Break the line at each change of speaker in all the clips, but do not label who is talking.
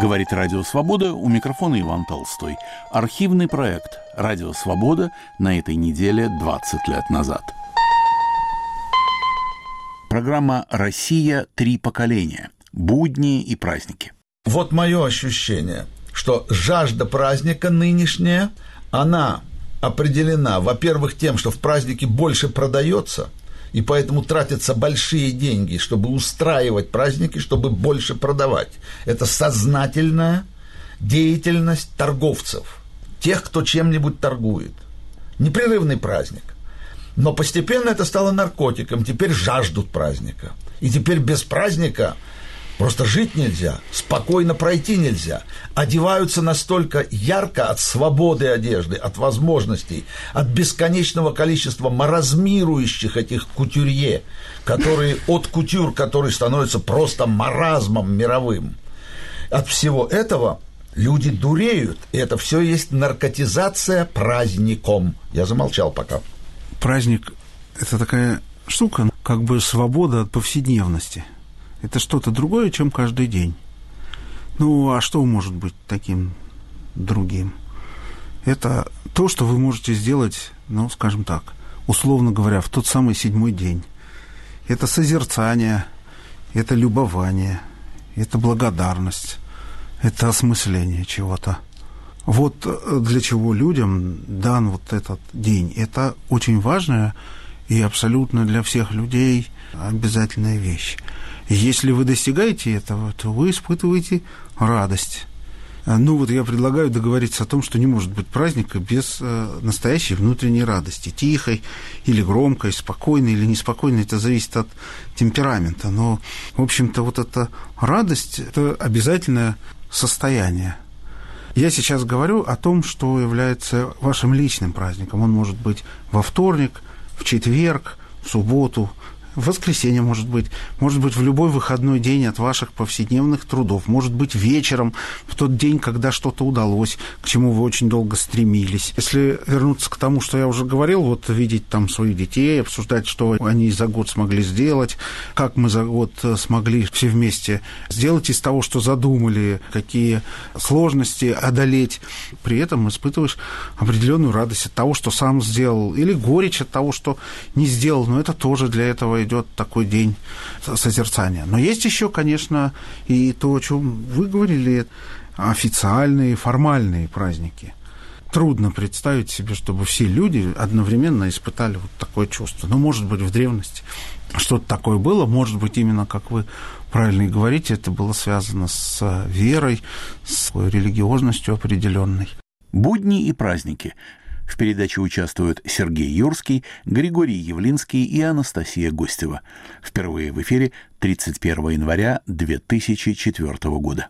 Говорит Радио Свобода, у микрофона Иван Толстой. Архивный проект «Радио Свобода» на этой неделе 20 лет назад. Программа «Россия. Три поколения. Будни и праздники».
Вот мое ощущение, что жажда праздника нынешняя, она определена, во-первых, тем, что в празднике больше продается – и поэтому тратятся большие деньги, чтобы устраивать праздники, чтобы больше продавать. Это сознательная деятельность торговцев, тех, кто чем-нибудь торгует. Непрерывный праздник. Но постепенно это стало наркотиком, теперь жаждут праздника. И теперь без праздника Просто жить нельзя, спокойно пройти нельзя. Одеваются настолько ярко от свободы одежды, от возможностей, от бесконечного количества маразмирующих этих кутюрье, которые от кутюр, который становится просто маразмом мировым. От всего этого люди дуреют, и это все есть наркотизация праздником. Я замолчал пока.
Праздник – это такая штука, как бы свобода от повседневности – это что-то другое, чем каждый день. Ну, а что может быть таким другим? Это то, что вы можете сделать, ну, скажем так, условно говоря, в тот самый седьмой день. Это созерцание, это любование, это благодарность, это осмысление чего-то. Вот э, для чего людям дан вот этот день. Это очень важная и абсолютно для всех людей обязательная вещь. Если вы достигаете этого, то вы испытываете радость. А, ну вот я предлагаю договориться о том, что не может быть праздника без э, настоящей внутренней радости, тихой или громкой, спокойной или неспокойной, это зависит от темперамента. Но, в общем-то, вот эта радость – это обязательное состояние. Я сейчас говорю о том, что является вашим личным праздником. Он может быть во вторник, в четверг, в субботу, в воскресенье, может быть, может быть, в любой выходной день от ваших повседневных трудов, может быть, вечером, в тот день, когда что-то удалось, к чему вы очень долго стремились. Если вернуться к тому, что я уже говорил, вот видеть там своих детей, обсуждать, что они за год смогли сделать, как мы за год смогли все вместе сделать из того, что задумали, какие сложности одолеть, при этом испытываешь определенную радость от того, что сам сделал, или горечь от того, что не сделал, но это тоже для этого идет такой день созерцания. Но есть еще, конечно, и то, о чем вы говорили, официальные, формальные праздники. Трудно представить себе, чтобы все люди одновременно испытали вот такое чувство. Но, может быть, в древности что-то такое было, может быть, именно, как вы правильно и говорите, это было связано с верой, с религиозностью определенной.
Будни и праздники в передаче участвуют Сергей Юрский, Григорий Явлинский и Анастасия Гостева. Впервые в эфире 31 января 2004 года.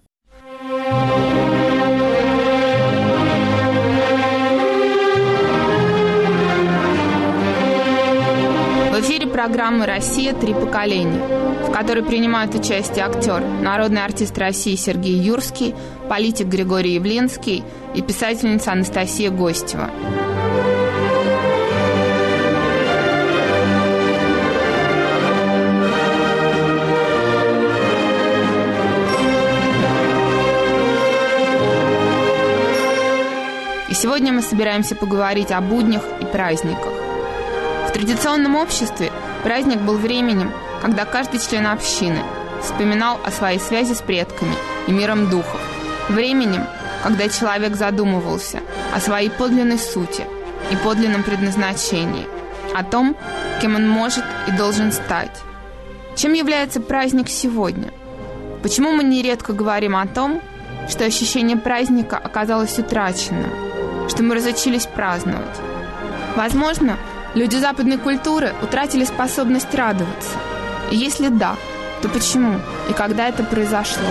В эфире программы «Россия. Три поколения», в которой принимают участие актер, народный артист России Сергей Юрский, политик Григорий Явлинский и писательница Анастасия Гостева. Сегодня мы собираемся поговорить о буднях и праздниках. В традиционном обществе праздник был временем, когда каждый член общины вспоминал о своей связи с предками и миром духов. Временем, когда человек задумывался о своей подлинной сути и подлинном предназначении, о том, кем он может и должен стать. Чем является праздник сегодня? Почему мы нередко говорим о том, что ощущение праздника оказалось утраченным – что мы разучились праздновать. Возможно, люди западной культуры утратили способность радоваться. И если да, то почему и когда это произошло?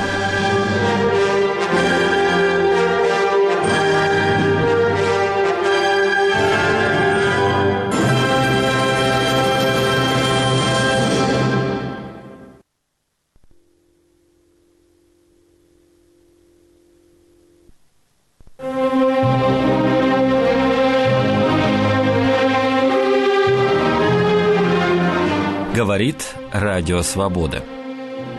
Радио Свобода.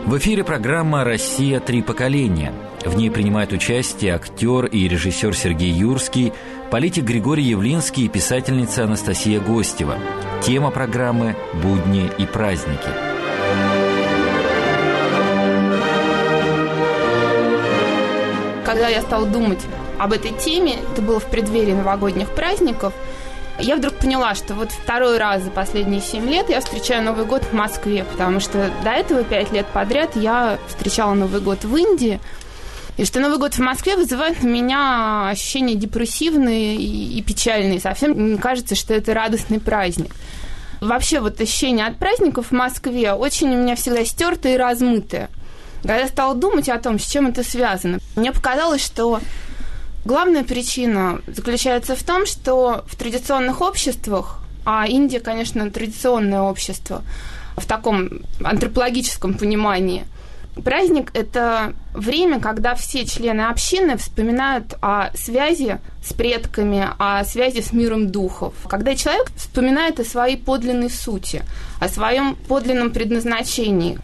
В эфире программа «Россия. Три поколения». В ней принимают участие актер и режиссер Сергей Юрский, политик Григорий Явлинский и писательница Анастасия Гостева. Тема программы «Будни и праздники».
Когда я стала думать об этой теме, это было в преддверии новогодних праздников, я вдруг поняла, что вот второй раз за последние семь лет я встречаю Новый год в Москве, потому что до этого пять лет подряд я встречала Новый год в Индии, и что Новый год в Москве вызывает у меня ощущения депрессивные и, и печальные. Совсем не кажется, что это радостный праздник. Вообще вот ощущение от праздников в Москве очень у меня всегда стертое и размытое. Когда я стала думать о том, с чем это связано, мне показалось, что главная причина заключается в том, что в традиционных обществах, а Индия, конечно, традиционное общество в таком антропологическом понимании – Праздник – это время, когда все члены общины вспоминают о связи с предками, о связи с миром духов. Когда человек вспоминает о своей подлинной сути, о своем подлинном предназначении.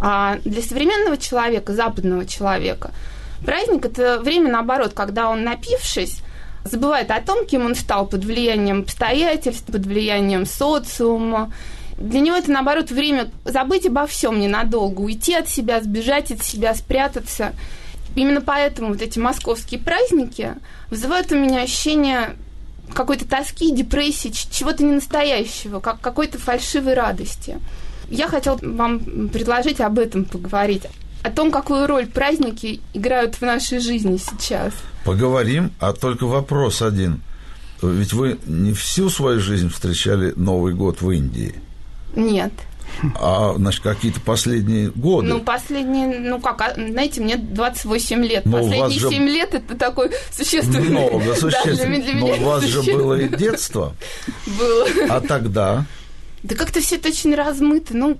А для современного человека, западного человека, праздник – это время, наоборот, когда он, напившись, забывает о том, кем он стал под влиянием обстоятельств, под влиянием социума, для него это, наоборот, время забыть обо всем ненадолго, уйти от себя, сбежать от себя, спрятаться. Именно поэтому вот эти московские праздники вызывают у меня ощущение какой-то тоски, депрессии, чего-то ненастоящего, как какой-то фальшивой радости. Я хотела вам предложить об этом поговорить, о том, какую роль праздники играют в нашей жизни сейчас.
Поговорим, а только вопрос один. Ведь вы не всю свою жизнь встречали Новый год в Индии –
нет.
А, значит, какие-то последние годы?
Ну, последние, ну как, а, знаете, мне 28 лет. Но последние же... 7 лет это такой существенный...
Много, существенно. Да, Но у вас же было и детство.
Было.
А тогда?
Да как-то все это очень размыто. Ну,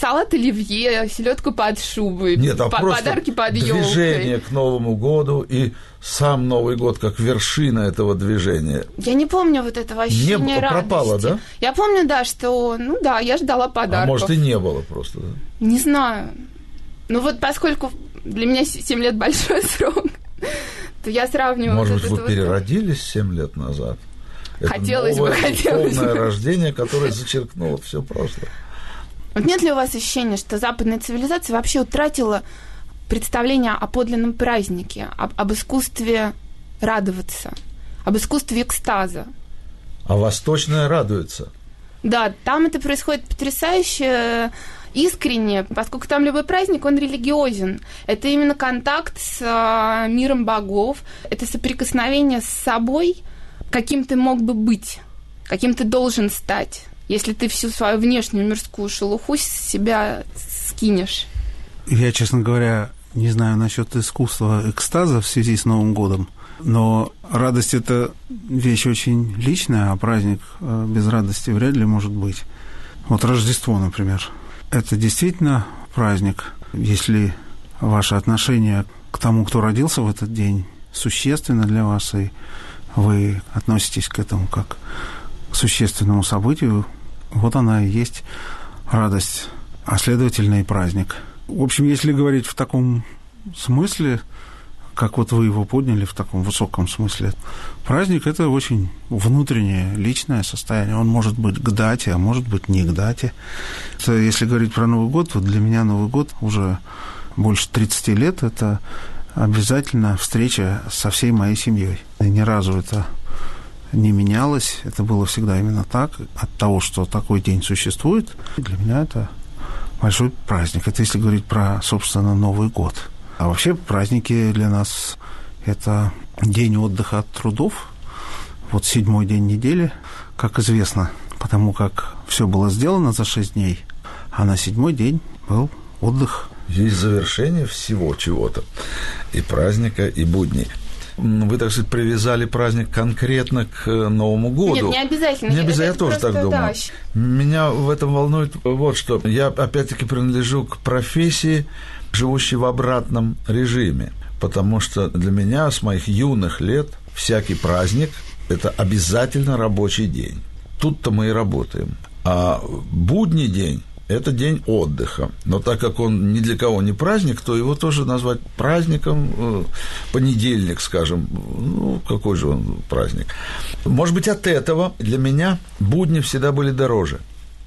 салат оливье, селедку под шубой,
Нет, а
по- подарки под елкой.
Движение к Новому году и сам Новый год как вершина этого движения.
Я не помню вот этого ощущения не радости.
пропало, да?
Я помню, да, что, ну да, я ждала подарков.
А может и не было просто, да?
Не знаю. Ну вот поскольку для меня 7 лет большой срок, то я сравниваю...
Может
вот
быть, вы
вот
переродились 7 лет назад?
Это хотелось новое, бы, хотелось
бы. рождение, которое зачеркнуло все прошлое.
Вот нет ли у вас ощущения, что западная цивилизация вообще утратила представление о подлинном празднике, об, об искусстве радоваться, об искусстве экстаза?
А восточная радуется.
Да, там это происходит потрясающе искренне, поскольку там любой праздник, он религиозен. Это именно контакт с э, миром богов, это соприкосновение с собой, каким ты мог бы быть, каким ты должен стать если ты всю свою внешнюю мирскую шелуху с себя скинешь?
Я, честно говоря, не знаю насчет искусства экстаза в связи с Новым годом, но радость – это вещь очень личная, а праздник э, без радости вряд ли может быть. Вот Рождество, например. Это действительно праздник, если ваше отношение к тому, кто родился в этот день, существенно для вас, и вы относитесь к этому как существенному событию, вот она и есть радость, а следовательно и праздник. В общем, если говорить в таком смысле, как вот вы его подняли в таком высоком смысле. Праздник – это очень внутреннее, личное состояние. Он может быть к дате, а может быть не к дате. Если говорить про Новый год, вот для меня Новый год уже больше 30 лет – это обязательно встреча со всей моей семьей. И ни разу это не менялось. Это было всегда именно так. От того, что такой день существует, для меня это большой праздник. Это если говорить про, собственно, Новый год. А вообще праздники для нас – это день отдыха от трудов. Вот седьмой день недели, как известно, потому как все было сделано за шесть дней, а на седьмой день был отдых.
Есть завершение всего чего-то, и праздника, и будней вы, так сказать, привязали праздник конкретно к э, Новому году. Нет,
не обязательно.
Не обязательно, я тоже так думаю. Да. Меня в этом волнует вот что. Я, опять-таки, принадлежу к профессии, живущей в обратном режиме. Потому что для меня с моих юных лет всякий праздник – это обязательно рабочий день. Тут-то мы и работаем. А будний день – это день отдыха. Но так как он ни для кого не праздник, то его тоже назвать праздником э, понедельник, скажем. Ну, какой же он праздник? Может быть, от этого для меня будни всегда были дороже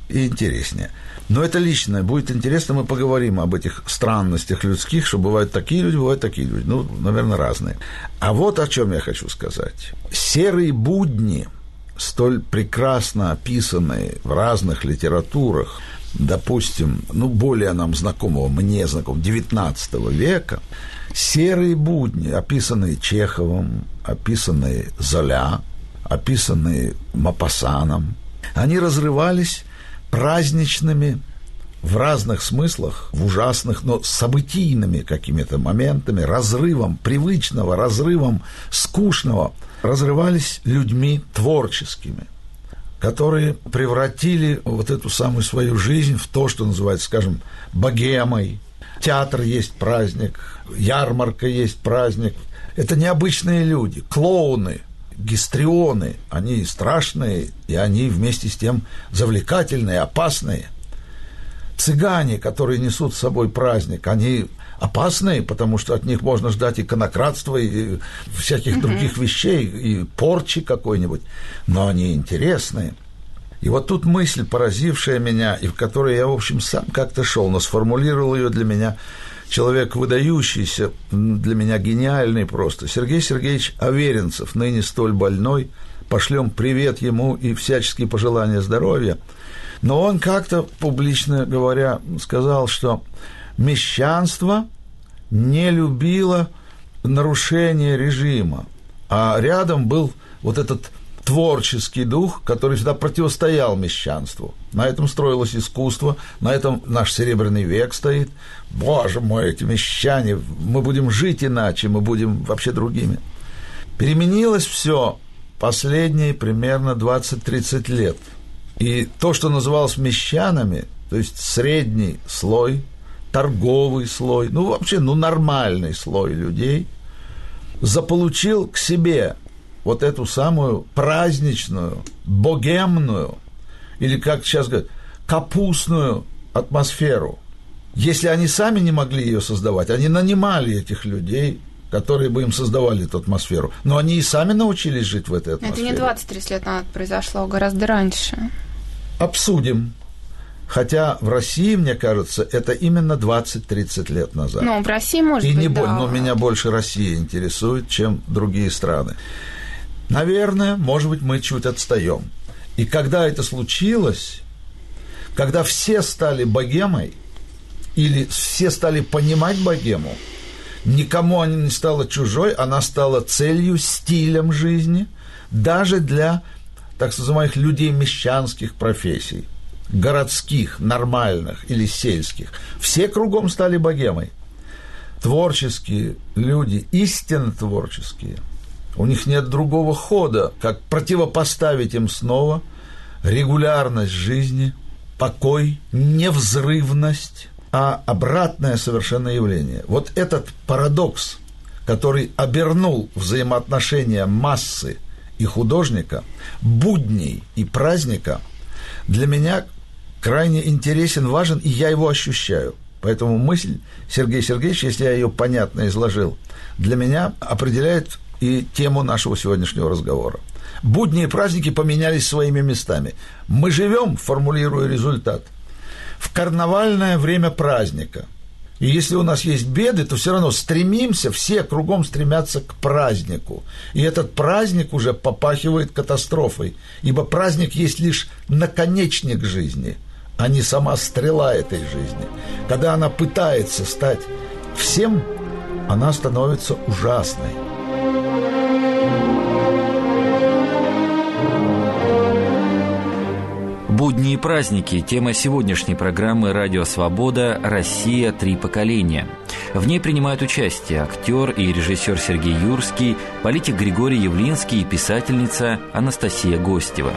и интереснее. Но это личное. Будет интересно, мы поговорим об этих странностях людских, что бывают такие люди, бывают такие люди. Ну, наверное, разные. А вот о чем я хочу сказать. Серые будни, столь прекрасно описанные в разных литературах, допустим, ну, более нам знакомого, мне знакомого, XIX века, серые будни, описанные Чеховым, описанные Золя, описанные Мапасаном, они разрывались праздничными в разных смыслах, в ужасных, но событийными какими-то моментами, разрывом привычного, разрывом скучного, разрывались людьми творческими, которые превратили вот эту самую свою жизнь в то, что называется, скажем, богемой. Театр есть праздник, ярмарка есть праздник. Это необычные люди, клоуны, гистрионы, они страшные, и они вместе с тем завлекательные, опасные. Цыгане, которые несут с собой праздник, они опасные, потому что от них можно ждать иконократства и всяких других вещей, и порчи какой-нибудь, но они интересные. И вот тут мысль, поразившая меня, и в которой я, в общем, сам как-то шел, но сформулировал ее для меня человек выдающийся, для меня гениальный просто, Сергей Сергеевич Аверинцев, ныне столь больной, пошлем привет ему и всяческие пожелания здоровья. Но он как-то, публично говоря, сказал, что мещанство не любило нарушение режима, а рядом был вот этот творческий дух, который всегда противостоял мещанству. На этом строилось искусство, на этом наш серебряный век стоит. Боже мой, эти мещане, мы будем жить иначе, мы будем вообще другими. Переменилось все последние примерно 20-30 лет. И то, что называлось мещанами, то есть средний слой, торговый слой, ну вообще, ну нормальный слой людей, заполучил к себе вот эту самую праздничную, богемную, или, как сейчас говорят, капустную атмосферу. Если они сами не могли ее создавать, они нанимали этих людей, которые бы им создавали эту атмосферу. Но они и сами научились жить в этой атмосфере.
Это не 20-30 лет назад произошло, а гораздо раньше.
Обсудим. Хотя в России, мне кажется, это именно 20-30 лет назад.
Ну, в России, может
и
быть,
не
да.
Но меня больше Россия интересует, чем другие страны. Наверное, может быть, мы чуть отстаем. И когда это случилось, когда все стали богемой, или все стали понимать богему, никому она не стала чужой, она стала целью, стилем жизни, даже для так называемых людей мещанских профессий, городских, нормальных или сельских. Все кругом стали богемой. Творческие люди, истинно творческие – у них нет другого хода, как противопоставить им снова регулярность жизни, покой, невзрывность, а обратное совершенно явление. Вот этот парадокс, который обернул взаимоотношения массы и художника, будней и праздника, для меня крайне интересен, важен, и я его ощущаю. Поэтому мысль Сергея Сергеевича, если я ее понятно изложил, для меня определяет и тему нашего сегодняшнего разговора. Будни и праздники поменялись своими местами. Мы живем, формулируя результат, в карнавальное время праздника. И если у нас есть беды, то все равно стремимся, все кругом стремятся к празднику. И этот праздник уже попахивает катастрофой, ибо праздник есть лишь наконечник жизни, а не сама стрела этой жизни. Когда она пытается стать всем, она становится ужасной.
Будни и праздники – тема сегодняшней программы «Радио Свобода. Россия. Три поколения». В ней принимают участие актер и режиссер Сергей Юрский, политик Григорий Явлинский и писательница Анастасия Гостева.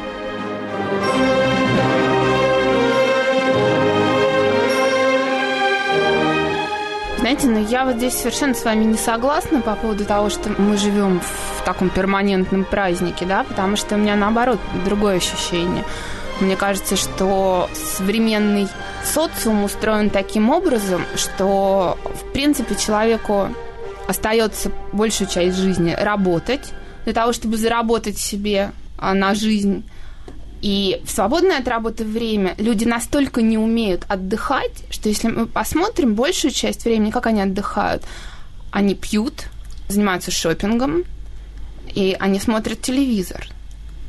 Знаете, но я вот здесь совершенно с вами не согласна по поводу того, что мы живем в таком перманентном празднике, да, потому что у меня наоборот другое ощущение – мне кажется, что современный Социум устроен таким образом, что, в принципе, человеку остается большую часть жизни работать для того, чтобы заработать себе а, на жизнь. И в свободное от работы время люди настолько не умеют отдыхать, что если мы посмотрим большую часть времени, как они отдыхают, они пьют, занимаются шопингом, и они смотрят телевизор.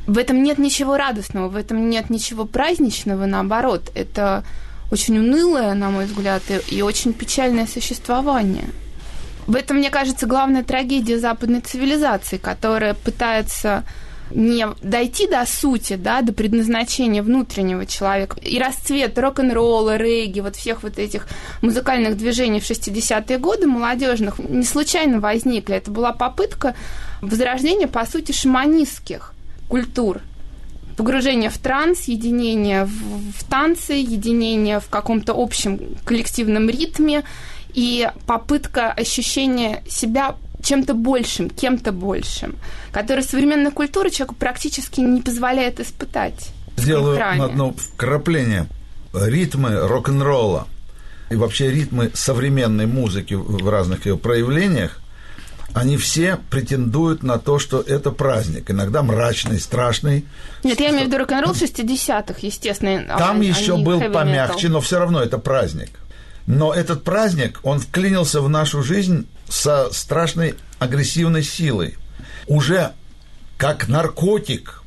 В этом нет ничего радостного, в этом нет ничего праздничного, наоборот, это очень унылое, на мой взгляд, и, и очень печальное существование. В этом, мне кажется, главная трагедия западной цивилизации, которая пытается не дойти до сути, да, до предназначения внутреннего человека. И расцвет рок-н-ролла, регги, вот всех вот этих музыкальных движений в 60-е годы молодежных не случайно возникли. Это была попытка возрождения, по сути, шаманистских культур. Погружение в транс, единение в, в танцы, единение в каком-то общем коллективном ритме и попытка ощущения себя чем-то большим, кем-то большим, который современная культура человеку практически не позволяет испытать.
Сделаю одно вкрапление. Ритмы рок-н-ролла и вообще ритмы современной музыки в разных ее проявлениях, они все претендуют на то, что это праздник. Иногда мрачный, страшный.
Нет, я имею в виду рок-н-ролл 60-х, естественно.
Там а, еще был помягче, но все равно это праздник. Но этот праздник, он вклинился в нашу жизнь со страшной агрессивной силой. Уже как наркотик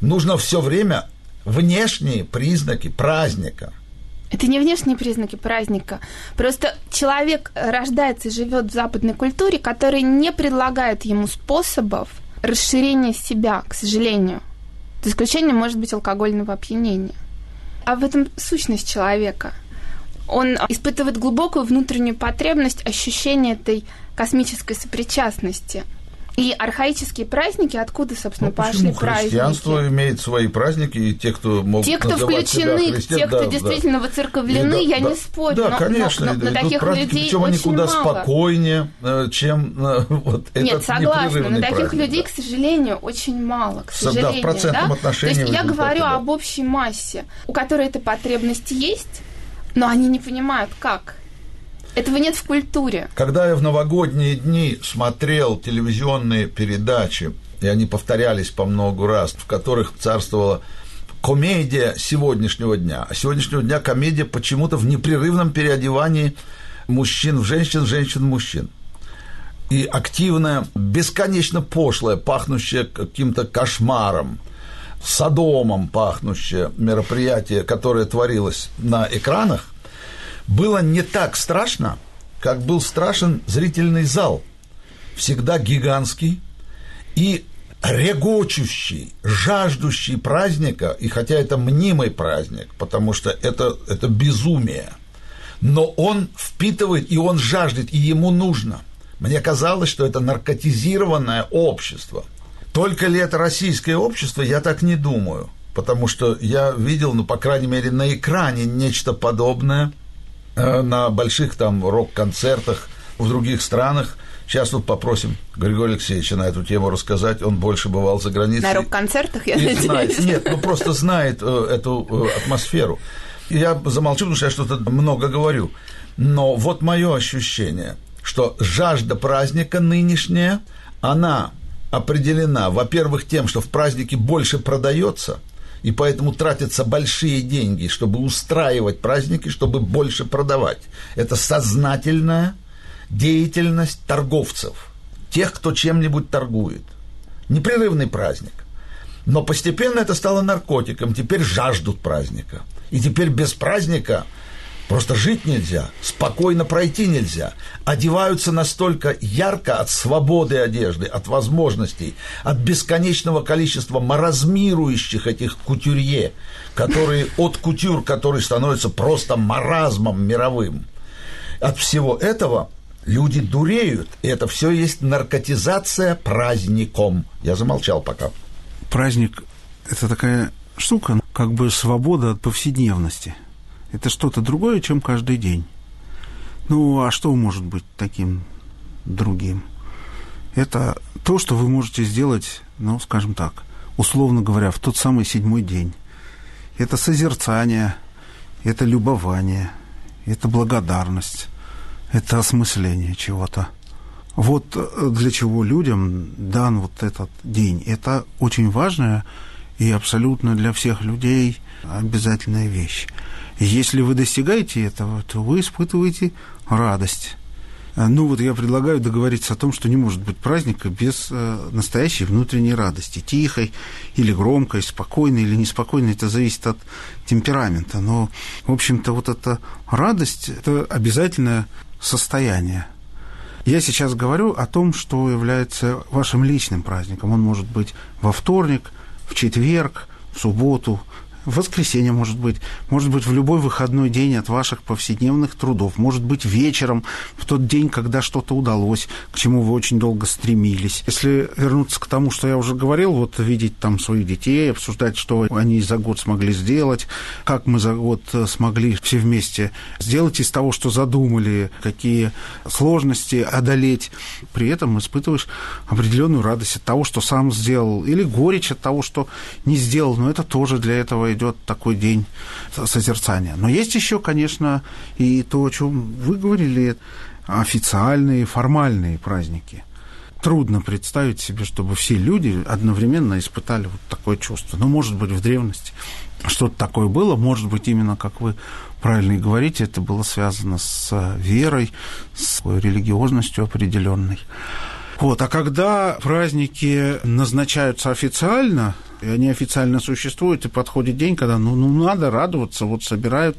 нужно все время внешние признаки праздника.
Это не внешние признаки праздника. Просто человек рождается и живет в западной культуре, которая не предлагает ему способов расширения себя, к сожалению. За исключением может быть алкогольного опьянения. А в этом сущность человека – он испытывает глубокую внутреннюю потребность ощущения этой космической сопричастности. И архаические праздники, откуда, собственно, ну, пошли праздники?
Христианство имеет свои праздники, и те, кто могут
Те, кто включены, те, кто да, действительно да. воцерковлены, да, я да, не спорю.
Да, но, конечно, но, но, но таких праздники, людей причем они куда мало. спокойнее, э, чем э, вот
Нет, этот согласна, но таких праздник, людей, да. к сожалению, очень мало, к сожалению. Да,
в процентном
да?
отношении.
То есть я говорю да. об общей массе, у которой эта потребность есть, но они не понимают, как. Этого нет в культуре.
Когда я в новогодние дни смотрел телевизионные передачи, и они повторялись по много раз, в которых царствовала комедия сегодняшнего дня. А сегодняшнего дня комедия почему-то в непрерывном переодевании мужчин в женщин, женщин в мужчин. И активное, бесконечно пошлое, пахнущее каким-то кошмаром – Содомом пахнущее мероприятие, которое творилось на экранах, было не так страшно, как был страшен зрительный зал. Всегда гигантский и регочущий, жаждущий праздника, и хотя это мнимый праздник, потому что это, это безумие, но он впитывает, и он жаждет, и ему нужно. Мне казалось, что это наркотизированное общество – только ли это российское общество, я так не думаю. Потому что я видел, ну, по крайней мере, на экране нечто подобное на больших там рок-концертах в других странах. Сейчас тут попросим Григория Алексеевича на эту тему рассказать. Он больше бывал за границей.
На рок-концертах, я надеюсь.
Знает, нет, ну просто знает э, эту э, атмосферу. Я замолчу, потому что я что-то много говорю. Но вот мое ощущение, что жажда праздника нынешняя, она определена, во-первых, тем, что в празднике больше продается, и поэтому тратятся большие деньги, чтобы устраивать праздники, чтобы больше продавать. Это сознательная деятельность торговцев, тех, кто чем-нибудь торгует. Непрерывный праздник. Но постепенно это стало наркотиком, теперь жаждут праздника. И теперь без праздника Просто жить нельзя, спокойно пройти нельзя. Одеваются настолько ярко от свободы одежды, от возможностей, от бесконечного количества маразмирующих этих кутюрье, которые от кутюр, который становится просто маразмом мировым. От всего этого люди дуреют, и это все есть наркотизация праздником. Я замолчал пока.
Праздник – это такая штука, как бы свобода от повседневности – это что-то другое, чем каждый день. Ну, а что может быть таким другим? Это то, что вы можете сделать, ну, скажем так, условно говоря, в тот самый седьмой день. Это созерцание, это любование, это благодарность, это осмысление чего-то. Вот э, для чего людям дан вот этот день. Это очень важная и абсолютно для всех людей обязательная вещь. Если вы достигаете этого, то вы испытываете радость. А, ну вот я предлагаю договориться о том, что не может быть праздника без э, настоящей внутренней радости, тихой или громкой, спокойной или неспокойной, это зависит от темперамента. Но, в общем-то, вот эта радость – это обязательное состояние. Я сейчас говорю о том, что является вашим личным праздником. Он может быть во вторник, в четверг, в субботу, в воскресенье, может быть, может быть, в любой выходной день от ваших повседневных трудов, может быть, вечером, в тот день, когда что-то удалось, к чему вы очень долго стремились. Если вернуться к тому, что я уже говорил, вот видеть там своих детей, обсуждать, что они за год смогли сделать, как мы за год смогли все вместе сделать из того, что задумали, какие сложности одолеть. При этом испытываешь определенную радость от того, что сам сделал, или горечь от того, что не сделал, но это тоже для этого идет такой день созерцания. Но есть еще, конечно, и то, о чем вы говорили, официальные, формальные праздники. Трудно представить себе, чтобы все люди одновременно испытали вот такое чувство. Ну, может быть, в древности что-то такое было, может быть, именно, как вы правильно и говорите, это было связано с верой, с религиозностью определенной. Вот, а когда праздники назначаются официально, и они официально существуют, и подходит день, когда ну, ну надо радоваться, вот собирают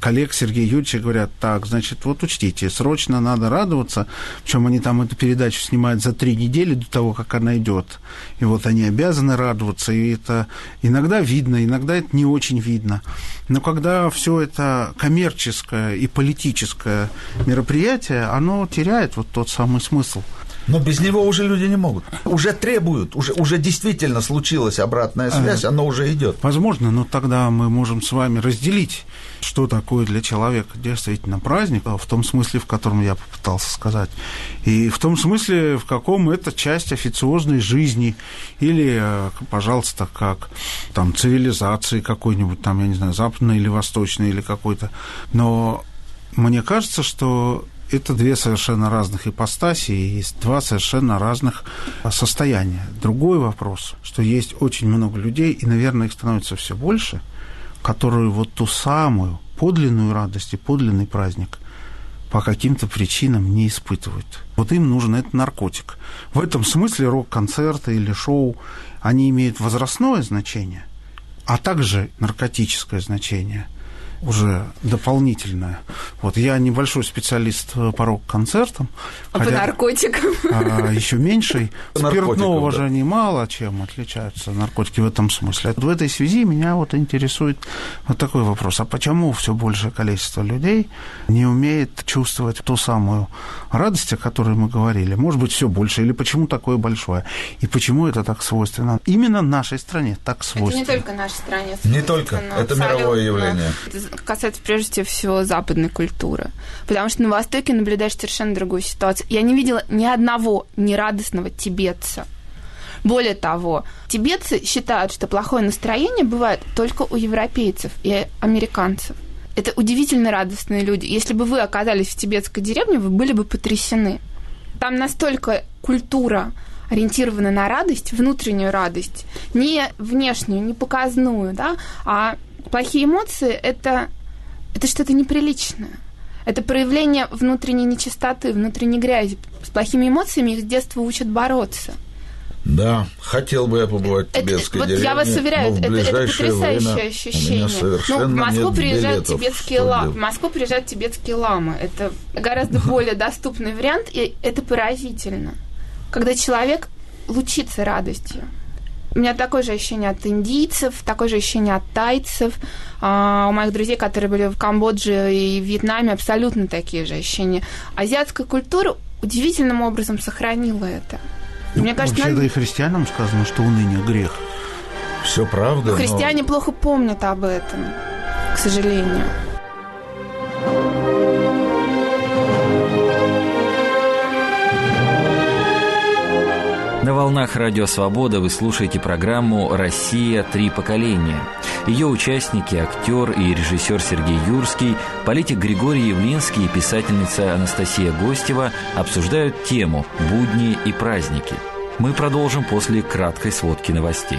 коллег Сергея Юрьевича говорят, так, значит, вот учтите, срочно надо радоваться, причем они там эту передачу снимают за три недели до того, как она идет, и вот они обязаны радоваться, и это иногда видно, иногда это не очень видно, но когда все это коммерческое и политическое мероприятие, оно теряет вот тот самый смысл –
но без него уже люди не могут. Уже требуют, уже, уже действительно случилась обратная связь, а, оно уже идет.
Возможно, но тогда мы можем с вами разделить, что такое для человека действительно праздник, в том смысле, в котором я попытался сказать, и в том смысле, в каком это часть официозной жизни, или, э, пожалуйста, как там цивилизации какой-нибудь, там, я не знаю, западной или восточной, или какой-то. Но мне кажется, что это две совершенно разных ипостаси и два совершенно разных состояния. Другой вопрос, что есть очень много людей, и, наверное, их становится все больше, которые вот ту самую подлинную радость и подлинный праздник по каким-то причинам не испытывают. Вот им нужен этот наркотик. В этом смысле рок-концерты или шоу, они имеют возрастное значение, а также наркотическое значение – уже дополнительное. Вот я небольшой специалист по рок-концертам.
А хотя, по наркотикам?
А, еще меньший. Спиртного да. же они мало чем отличаются, наркотики в этом смысле. В этой связи меня вот интересует вот такой вопрос. А почему все большее количество людей не умеет чувствовать ту самую радость, о которой мы говорили? Может быть, все больше, или почему такое большое? И почему это так свойственно? Именно нашей стране так свойственно.
Это не только нашей стране.
Не только, это мировое явление
касается прежде всего западной культуры. Потому что на Востоке наблюдаешь совершенно другую ситуацию. Я не видела ни одного нерадостного тибетца. Более того, тибетцы считают, что плохое настроение бывает только у европейцев и американцев. Это удивительно радостные люди. Если бы вы оказались в тибетской деревне, вы были бы потрясены. Там настолько культура ориентирована на радость, внутреннюю радость, не внешнюю, не показную, да, а плохие эмоции это, это что-то неприличное. Это проявление внутренней нечистоты, внутренней грязи. С плохими эмоциями их с детства учат бороться.
Да, хотел бы я побывать в тибетской
это,
деревне.
Вот я вас уверяю, это, это потрясающее ощущение.
Ну,
в Москву приезжают тибетские ламы. В Москву приезжают тибетские ламы. Это гораздо более доступный вариант, и это поразительно. Когда человек лучится радостью. У меня такое же ощущение от индийцев, такое же ощущение от тайцев. А у моих друзей, которые были в Камбодже и Вьетнаме, абсолютно такие же ощущения. Азиатская культура удивительным образом сохранила это.
Ну, Мне кажется, вообще, надо... и христианам сказано, что уныние грех.
Все правда.
Христиане но... плохо помнят об этом, к сожалению.
На волнах Радио Свобода вы слушаете программу «Россия. Три поколения». Ее участники – актер и режиссер Сергей Юрский, политик Григорий Явлинский и писательница Анастасия Гостева обсуждают тему «Будни и праздники». Мы продолжим после краткой сводки новостей.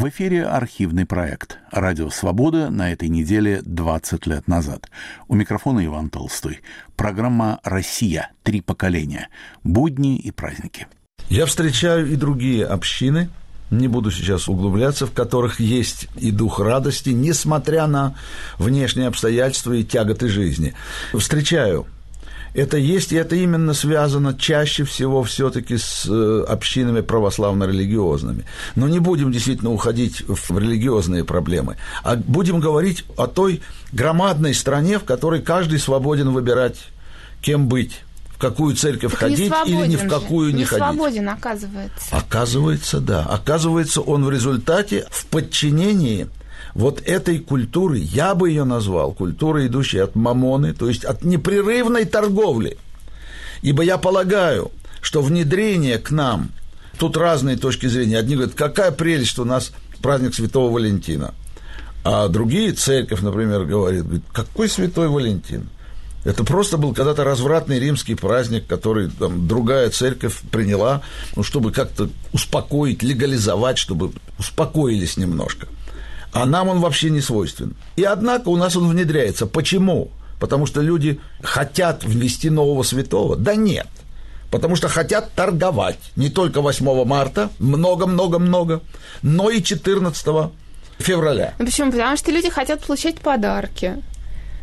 В эфире архивный проект «Радио Свобода» на этой неделе 20 лет назад. У микрофона Иван Толстой. Программа «Россия. Три поколения. Будни и праздники».
Я встречаю и другие общины, не буду сейчас углубляться, в которых есть и дух радости, несмотря на внешние обстоятельства и тяготы жизни. Встречаю это есть, и это именно связано чаще всего все-таки с э, общинами православно-религиозными. Но не будем действительно уходить в религиозные проблемы, а будем говорить о той громадной стране, в которой каждый свободен выбирать, кем быть в какую церковь так ходить или ни в какую
же.
не,
не
ходить.
свободен, оказывается.
Оказывается, да. Оказывается, он в результате в подчинении вот этой культуры, я бы ее назвал культурой, идущей от мамоны, то есть от непрерывной торговли. Ибо я полагаю, что внедрение к нам, тут разные точки зрения. Одни говорят, какая прелесть, что у нас праздник Святого Валентина. А другие, церковь, например, говорит, какой Святой Валентин? Это просто был когда-то развратный римский праздник, который там, другая церковь приняла, ну, чтобы как-то успокоить, легализовать, чтобы успокоились немножко – а нам он вообще не свойствен. И однако у нас он внедряется. Почему? Потому что люди хотят ввести нового святого? Да нет. Потому что хотят торговать не только 8 марта, много-много-много, но и 14 февраля.
Ну почему? Потому что люди хотят получать подарки.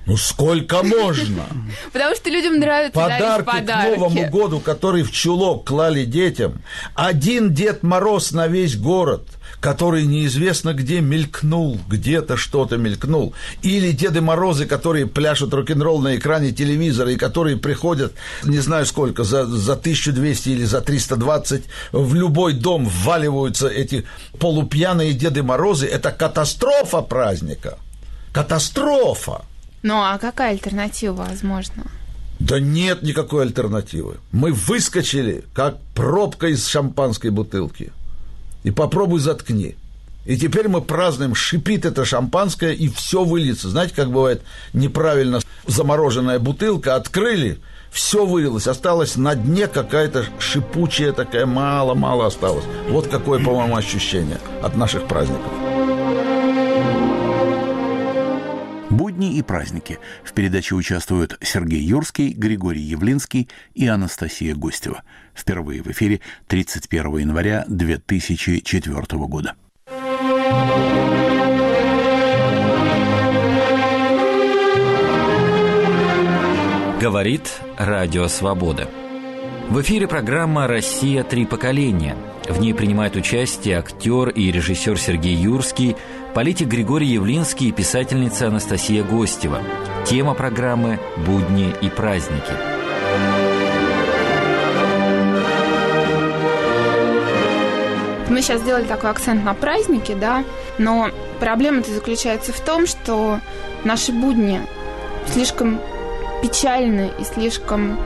Ну сколько можно?
Потому что людям нравится
подарки,
подарки
к Новому году, который в чулок клали детям. Один Дед Мороз на весь город – который неизвестно где мелькнул, где-то что-то мелькнул. Или Деды Морозы, которые пляшут рок-н-ролл на экране телевизора, и которые приходят, не знаю сколько, за, за 1200 или за 320, в любой дом вваливаются эти полупьяные Деды Морозы. Это катастрофа праздника. Катастрофа.
Ну, а какая альтернатива возможна?
Да нет никакой альтернативы. Мы выскочили, как пробка из шампанской бутылки и попробуй заткни. И теперь мы празднуем, шипит это шампанское, и все выльется. Знаете, как бывает неправильно замороженная бутылка, открыли, все вылилось, осталось на дне какая-то шипучая такая, мало-мало осталось. Вот какое, по-моему, ощущение от наших праздников.
Будни и праздники. В передаче участвуют Сергей Юрский, Григорий Явлинский и Анастасия Гостева. Впервые в эфире 31 января 2004 года.
Говорит Радио Свобода. В эфире программа «Россия. Три поколения». В ней принимают участие актер и режиссер Сергей Юрский, политик Григорий Явлинский и писательница Анастасия Гостева. Тема программы «Будни и праздники».
Мы сейчас сделали такой акцент на праздники, да, но проблема-то заключается в том, что наши будни слишком печальны и слишком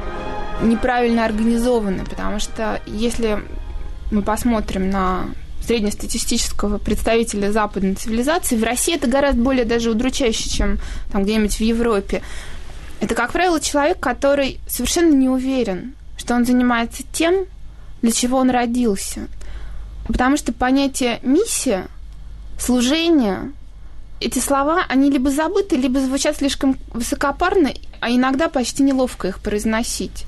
неправильно организованы, потому что если мы посмотрим на среднестатистического представителя западной цивилизации, в России это гораздо более даже удручающе, чем там где-нибудь в Европе. Это, как правило, человек, который совершенно не уверен, что он занимается тем, для чего он родился. Потому что понятие миссия, служение, эти слова, они либо забыты, либо звучат слишком высокопарно, а иногда почти неловко их произносить.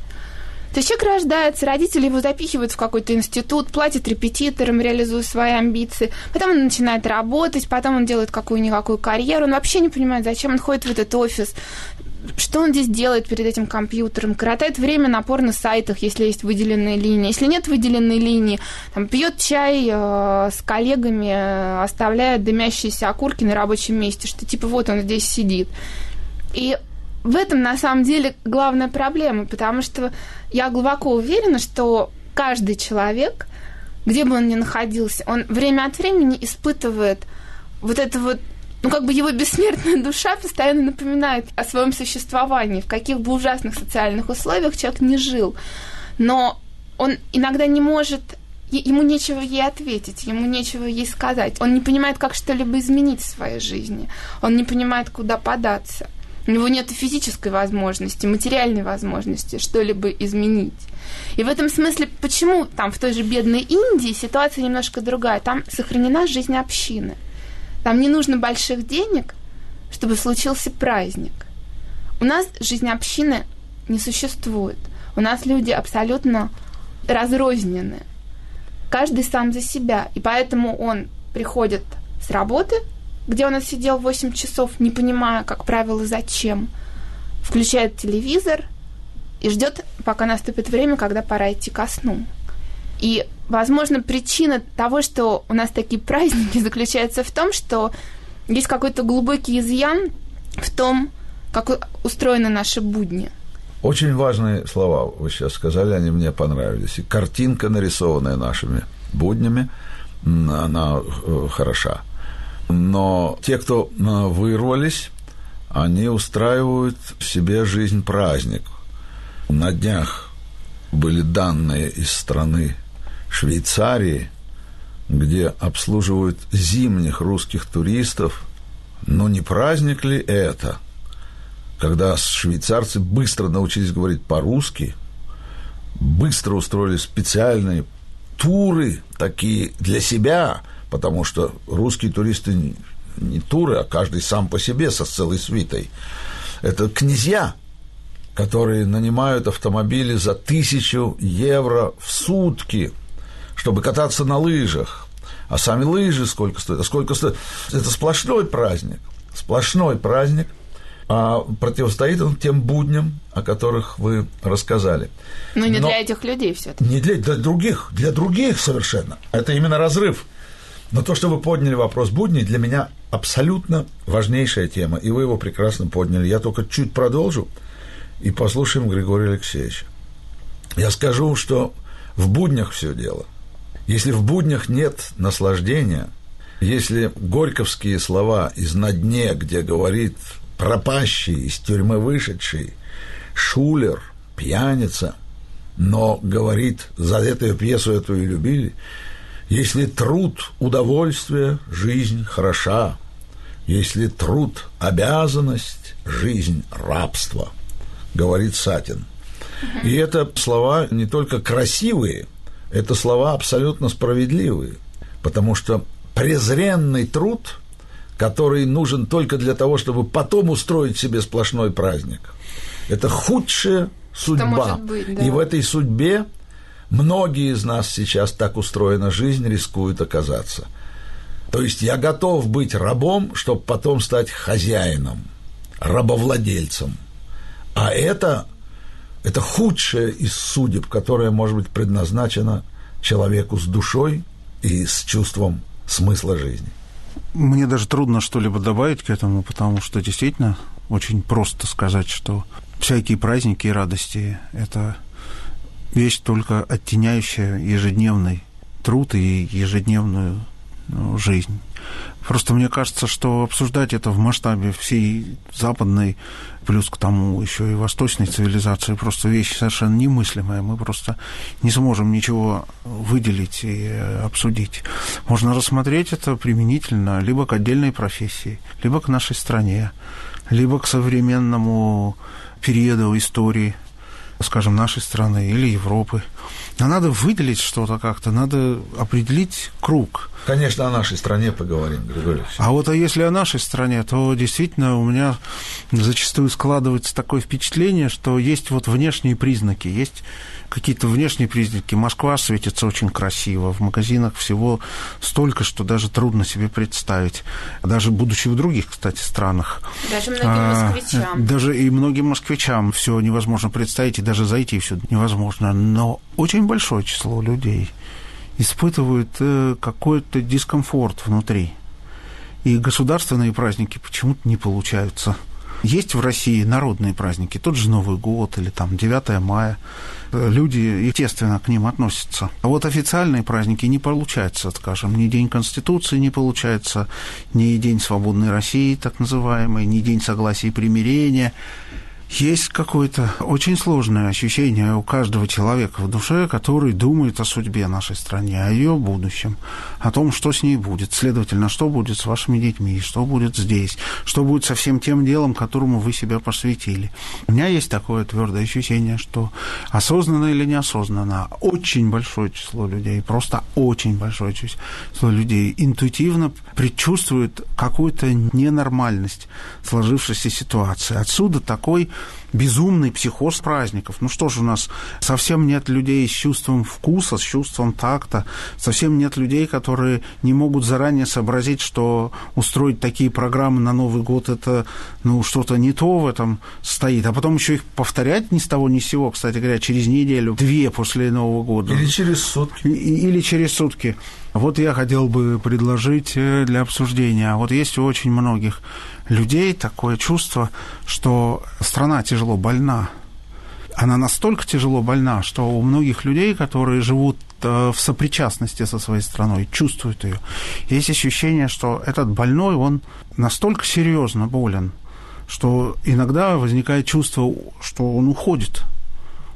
То есть человек рождается, родители его запихивают в какой-то институт, платят репетиторам, реализуют свои амбиции. Потом он начинает работать, потом он делает какую-никакую карьеру. Он вообще не понимает, зачем он ходит в этот офис, что он здесь делает перед этим компьютером, коротает время на порно-сайтах, если есть выделенные линии. Если нет выделенной линии, там, пьет чай э, с коллегами, оставляет дымящиеся окурки на рабочем месте, что типа вот он здесь сидит. И в этом на самом деле главная проблема, потому что я глубоко уверена, что каждый человек, где бы он ни находился, он время от времени испытывает вот это вот ну, как бы его бессмертная душа постоянно напоминает о своем существовании, в каких бы ужасных социальных условиях человек не жил. Но он иногда не может ему нечего ей ответить, ему нечего ей сказать. Он не понимает, как что-либо изменить в своей жизни. Он не понимает, куда податься. У него нет физической возможности, материальной возможности что-либо изменить. И в этом смысле, почему там в той же бедной Индии ситуация немножко другая? Там сохранена жизнь общины. Там не нужно больших денег, чтобы случился праздник. У нас жизнь общины не существует. У нас люди абсолютно разрознены. Каждый сам за себя. И поэтому он приходит с работы, где он отсидел 8 часов, не понимая, как правило, зачем, включает телевизор и ждет, пока наступит время, когда пора идти ко сну. И, возможно, причина того, что у нас такие праздники, заключается в том, что есть какой-то глубокий изъян в том, как устроены наши будни.
Очень важные слова вы сейчас сказали, они мне понравились. И картинка, нарисованная нашими буднями, она э, хороша. Но те, кто э, вырвались, они устраивают себе жизнь праздник. На днях были данные из страны Швейцарии, где обслуживают зимних русских туристов. Но не праздник ли это, когда швейцарцы быстро научились говорить по-русски, быстро устроили специальные туры такие для себя, потому что русские туристы не туры, а каждый сам по себе со целой свитой. Это князья, которые нанимают автомобили за тысячу евро в сутки – чтобы кататься на лыжах. А сами лыжи сколько стоят? А сколько стоит? Это сплошной праздник. Сплошной праздник. А противостоит он тем будням, о которых вы рассказали.
Ну, не Но для этих людей все таки
Не для, для других, для других совершенно. Это именно разрыв. Но то, что вы подняли вопрос будней, для меня абсолютно важнейшая тема, и вы его прекрасно подняли. Я только чуть продолжу и послушаем Григория Алексеевича. Я скажу, что в буднях все дело. Если в буднях нет наслаждения, если горьковские слова из «На дне», где говорит пропащий, из тюрьмы вышедший, шулер, пьяница, но говорит, за эту пьесу эту и любили, если труд – удовольствие, жизнь хороша, если труд – обязанность, жизнь – рабство, говорит Сатин. И это слова не только красивые, это слова абсолютно справедливые, потому что презренный труд, который нужен только для того, чтобы потом устроить себе сплошной праздник, это худшая судьба. Быть, да. И в этой судьбе многие из нас сейчас так устроена жизнь, рискуют оказаться. То есть я готов быть рабом, чтобы потом стать хозяином, рабовладельцем. А это это худшее из судеб, которое может быть предназначено человеку с душой и с чувством смысла жизни.
Мне даже трудно что-либо добавить к этому, потому что действительно очень просто сказать, что всякие праздники и радости – это вещь только оттеняющая ежедневный труд и ежедневную ну, жизнь. Просто мне кажется, что обсуждать это в масштабе всей западной, плюс к тому еще и восточной цивилизации, просто вещь совершенно немыслимая. Мы просто не сможем ничего выделить и обсудить. Можно рассмотреть это применительно либо к отдельной профессии, либо к нашей стране. либо к современному периоду истории, скажем, нашей страны или Европы. А надо выделить что-то как-то, надо определить круг.
Конечно, о нашей стране поговорим, Григорий Алексеевич.
А вот а если о нашей стране, то действительно у меня зачастую складывается такое впечатление, что есть вот внешние признаки, есть какие-то внешние признаки. Москва светится очень красиво, в магазинах всего столько, что даже трудно себе представить. Даже будучи в других, кстати, странах.
Даже многим а, москвичам.
Даже и многим москвичам все невозможно представить, и даже зайти все невозможно. Но очень большое число людей испытывают э, какой-то дискомфорт внутри. И государственные праздники почему-то не получаются. Есть в России народные праздники, тот же Новый год или там 9 мая. Люди, естественно, к ним относятся. А вот официальные праздники не получается, скажем, ни День Конституции не получается, ни День Свободной России, так называемый, ни День Согласия и Примирения есть какое-то очень сложное ощущение у каждого человека в душе, который думает о судьбе нашей стране, о ее будущем, о том, что с ней будет. Следовательно, что будет с вашими детьми, что будет здесь, что будет со всем тем делом, которому вы себя посвятили. У меня есть такое твердое ощущение, что осознанно или неосознанно очень большое число людей, просто очень большое число людей интуитивно предчувствует какую-то ненормальность сложившейся ситуации. Отсюда такой безумный психоз праздников. Ну что же у нас, совсем нет людей с чувством вкуса, с чувством такта, совсем нет людей, которые не могут заранее сообразить, что устроить такие программы на Новый год это ну, что-то не то в этом стоит. А потом еще их повторять ни с того ни с сего, кстати говоря, через неделю, две после Нового года.
Или через сутки.
Или через сутки. Вот я хотел бы предложить э, для обсуждения. Вот есть у очень многих людей такое чувство, что страна тяжело больна. Она настолько тяжело больна, что у многих людей, которые живут э, в сопричастности со своей страной, чувствуют ее, есть ощущение, что этот больной, он настолько серьезно болен, что иногда возникает чувство, что он уходит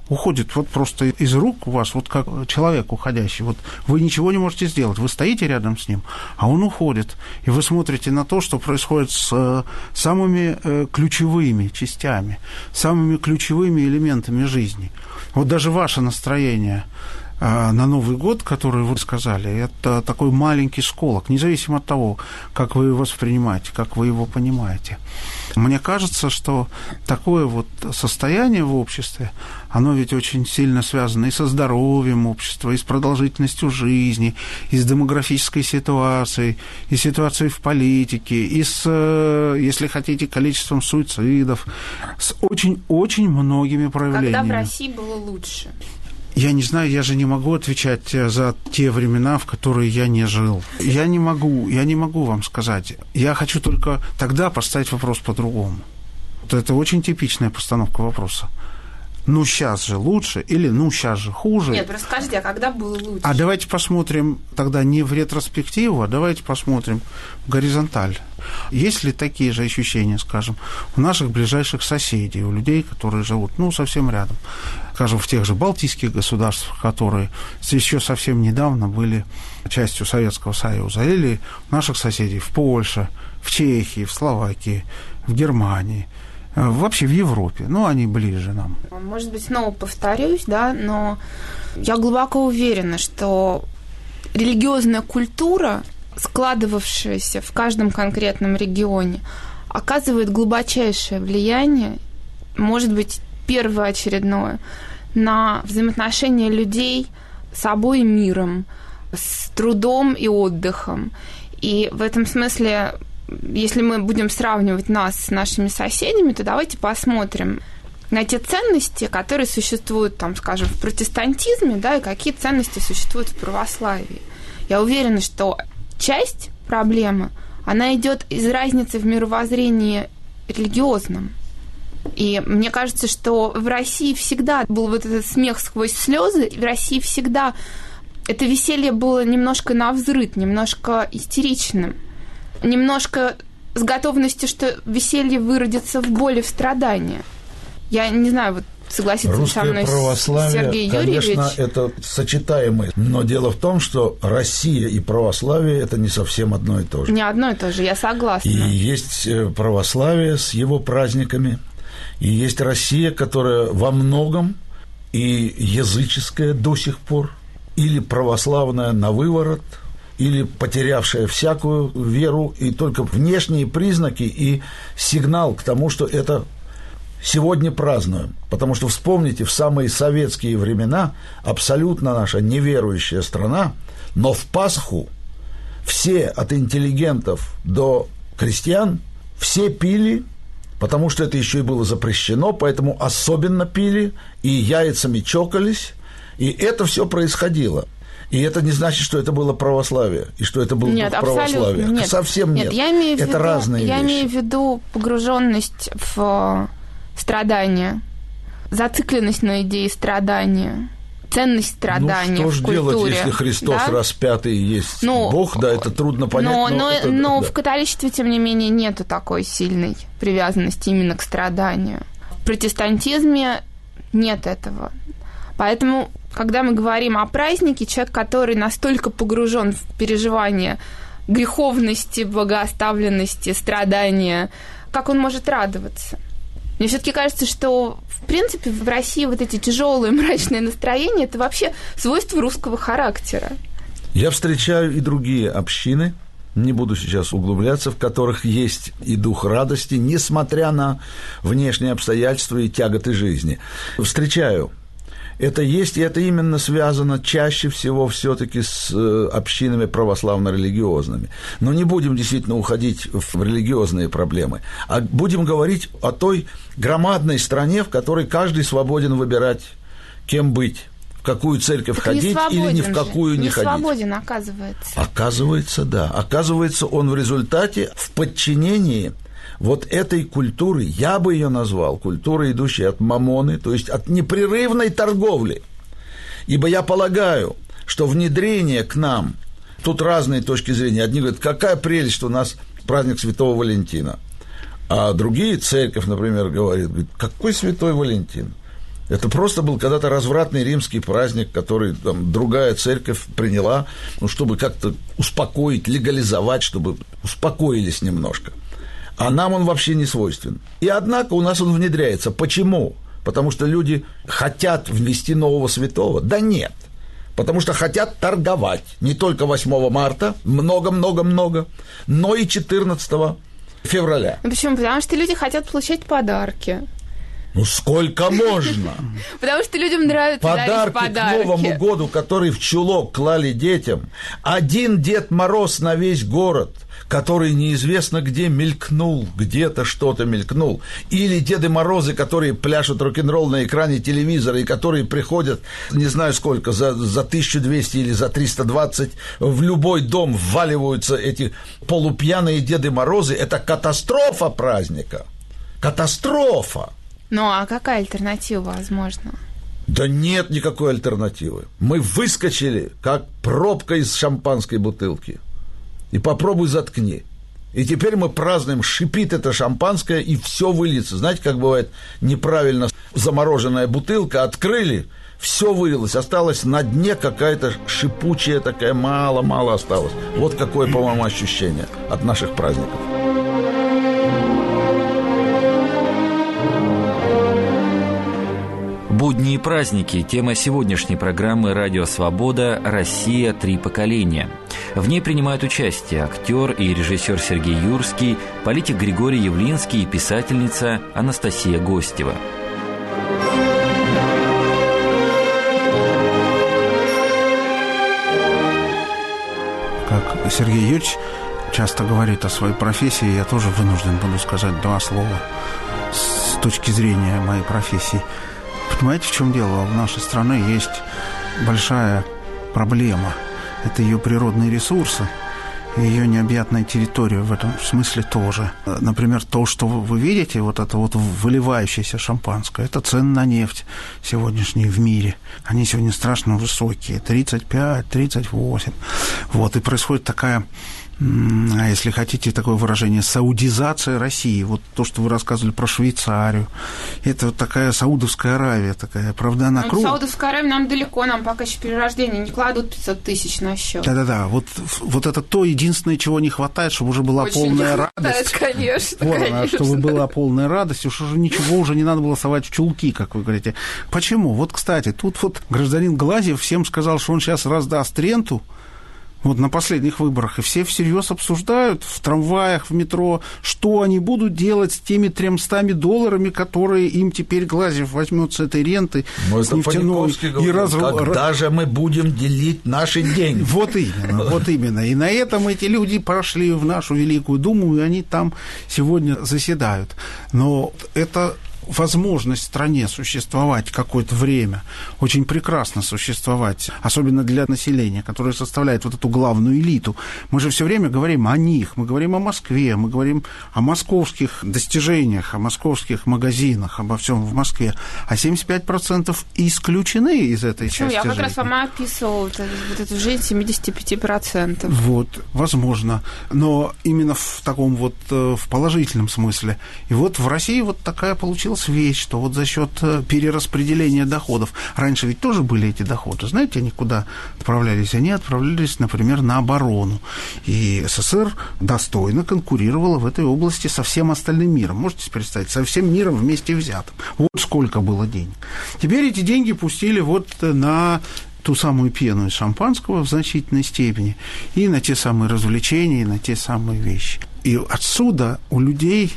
уходит вот просто из рук у вас, вот как человек уходящий. Вот вы ничего не можете сделать. Вы стоите рядом с ним, а он уходит. И вы смотрите на то, что происходит с э, самыми э, ключевыми частями, самыми ключевыми элементами жизни. Вот даже ваше настроение на Новый год, который вы сказали, это такой маленький сколок, независимо от того, как вы его воспринимаете, как вы его понимаете. Мне кажется, что такое вот состояние в обществе, оно ведь очень сильно связано и со здоровьем общества, и с продолжительностью жизни, и с демографической ситуацией, и ситуацией в политике, и с, э, если хотите, количеством суицидов, с очень-очень многими проявлениями.
Когда в России было лучше?
Я не знаю, я же не могу отвечать э, за те времена, в которые я не жил. Я не могу, я не могу вам сказать. Я хочу только тогда поставить вопрос по-другому. Вот это очень типичная постановка вопроса. Ну, сейчас же лучше или ну, сейчас же хуже.
Нет, просто скажите, а когда было лучше?
А давайте посмотрим тогда не в ретроспективу, а давайте посмотрим в горизонталь. Есть ли такие же ощущения, скажем, у наших ближайших соседей, у людей, которые живут, ну, совсем рядом? скажем, в тех же Балтийских государствах, которые еще совсем недавно были частью Советского Союза, или наших соседей в Польше, в Чехии, в Словакии, в Германии, вообще в Европе. Ну, они ближе нам.
Может быть, снова повторюсь, да, но я глубоко уверена, что религиозная культура, складывавшаяся в каждом конкретном регионе, оказывает глубочайшее влияние, может быть, первоочередное, на взаимоотношения людей с собой и миром, с трудом и отдыхом. И в этом смысле, если мы будем сравнивать нас с нашими соседями, то давайте посмотрим на те ценности, которые существуют, там, скажем, в протестантизме, да, и какие ценности существуют в православии. Я уверена, что часть проблемы, она идет из разницы в мировоззрении религиозном. И мне кажется, что в России всегда был вот этот смех сквозь слезы, в России всегда это веселье было немножко на взрыв, немножко истеричным, немножко с готовностью, что веселье выродится в боли, в страдания. Я не знаю, вот согласиться
Русское
со мной
православие,
Сергей
конечно,
Юрьевич.
это сочетаемое. Но дело в том, что Россия и православие – это не совсем одно и то же.
Не одно и то же, я согласна.
И есть э, православие с его праздниками, и есть Россия, которая во многом и языческая до сих пор, или православная на выворот, или потерявшая всякую веру, и только внешние признаки и сигнал к тому, что это сегодня празднуем. Потому что вспомните, в самые советские времена абсолютно наша неверующая страна, но в Пасху все от интеллигентов до крестьян, все пили, потому что это еще и было запрещено, поэтому особенно пили, и яйцами чокались, и это все происходило. И это не значит, что это было православие, и что это было
нет,
православие.
Нет,
Совсем нет.
нет. Я имею
это
виду,
разные
Я
вещи.
имею в виду погруженность в страдания, зацикленность на идее страдания ценность страдания
ну, что
в культуре.
делать, если Христос
да?
распятый есть
ну,
Бог, да, это трудно понять.
Но,
но,
но,
это,
но
да.
в католичестве, тем не менее, нету такой сильной привязанности именно к страданию. В протестантизме нет этого. Поэтому, когда мы говорим о празднике, человек, который настолько погружен в переживание греховности, богооставленности, страдания, как он может радоваться? Мне все-таки кажется, что в принципе в России вот эти тяжелые мрачные настроения это вообще свойство русского характера.
Я встречаю и другие общины, не буду сейчас углубляться, в которых есть и дух радости, несмотря на внешние обстоятельства и тяготы жизни. Встречаю это есть, и это именно связано чаще всего все-таки с э, общинами православно-религиозными. Но не будем действительно уходить в религиозные проблемы, а будем говорить о той громадной стране, в которой каждый свободен выбирать, кем быть в какую церковь
так
ходить
не
или ни в какую не,
не
ходить.
свободен, оказывается.
Оказывается, да. Оказывается, он в результате в подчинении вот этой культуры, я бы ее назвал культурой, идущей от мамоны, то есть от непрерывной торговли. Ибо я полагаю, что внедрение к нам, тут разные точки зрения. Одни говорят, какая прелесть, что у нас праздник Святого Валентина. А другие, церковь, например, говорит, какой Святой Валентин? Это просто был когда-то развратный римский праздник, который там, другая церковь приняла, ну, чтобы как-то успокоить, легализовать, чтобы успокоились немножко. А нам он вообще не свойствен. И однако у нас он внедряется. Почему? Потому что люди хотят ввести нового святого? Да нет. Потому что хотят торговать не только 8 марта, много-много-много, но и 14 февраля.
Ну, почему? Потому что люди хотят получать подарки.
Ну сколько можно?
Потому что людям нравится
подарки,
подарки
к Новому году, которые в чулок клали детям. Один Дед Мороз на весь город, который неизвестно где мелькнул, где-то что-то мелькнул. Или Деды Морозы, которые пляшут рок-н-ролл на экране телевизора и которые приходят, не знаю сколько, за, за 1200 или за 320 в любой дом вваливаются эти полупьяные Деды Морозы. Это катастрофа праздника. Катастрофа.
Ну, а какая альтернатива возможна?
Да нет никакой альтернативы. Мы выскочили, как пробка из шампанской бутылки. И попробуй заткни. И теперь мы празднуем, шипит это шампанское, и все выльется. Знаете, как бывает неправильно замороженная бутылка, открыли, все вылилось, осталось на дне какая-то шипучая такая, мало-мало осталось. Вот какое, по-моему, ощущение от наших праздников.
Будни и праздники – тема сегодняшней программы «Радио Свобода. Россия. Три поколения». В ней принимают участие актер и режиссер Сергей Юрский, политик Григорий Явлинский и писательница Анастасия Гостева.
Как Сергей Юрьевич часто говорит о своей профессии, я тоже вынужден буду сказать два слова с точки зрения моей профессии. Понимаете, в чем дело? В нашей стране есть большая проблема. Это ее природные ресурсы, ее необъятная территория в этом смысле тоже. Например, то, что вы видите, вот это вот выливающееся шампанское, это цены на нефть сегодняшние в мире. Они сегодня страшно высокие, 35, 38. Вот, и происходит такая если хотите такое выражение, саудизация России. Вот то, что вы рассказывали про Швейцарию. Это вот такая Саудовская Аравия такая. Правда, она
ну,
круг...
Саудовская Аравия нам далеко, нам пока еще перерождение не кладут 500 тысяч на счет.
Да-да-да. Вот, вот это то единственное, чего не хватает, чтобы уже была
Очень
полная
не
радость.
Конечно,
вот,
конечно.
чтобы была полная радость, уж уже ничего уже не надо было совать в чулки, как вы говорите. Почему? Вот, кстати, тут вот гражданин Глазьев всем сказал, что он сейчас раздаст ренту, вот на последних выборах, и все всерьез обсуждают в трамваях, в метро, что они будут делать с теми 300 долларами, которые им теперь Глазьев возьмет с этой ренты,
Но
с
это
нефтяной.
И раз... Когда же мы будем делить наши деньги?
Вот именно, вот именно. И на этом эти люди прошли в нашу Великую Думу, и они там сегодня заседают. Но это возможность стране существовать какое-то время, очень прекрасно существовать, особенно для населения, которое составляет вот эту главную элиту. Мы же все время говорим о них, мы говорим о Москве, мы говорим о московских достижениях, о московских магазинах, обо всем в Москве, а 75% исключены из этой
Почему?
части
Я как
жизни.
раз вам описывала вот, вот эту жизнь 75%.
Вот, возможно. Но именно в таком вот э, в положительном смысле. И вот в России вот такая получилась вещь, что вот за счет э, перераспределения доходов. Раньше ведь тоже были эти доходы. Знаете, они куда отправлялись? Они отправлялись, например, на оборону. И СССР достойно конкурировала в этой области со всем остальным миром. Можете представить? Со всем миром вместе взятым. Вот сколько было денег. Теперь эти деньги пустили вот на ту самую пену из шампанского в значительной степени, и на те самые развлечения, и на те самые вещи. И отсюда у людей,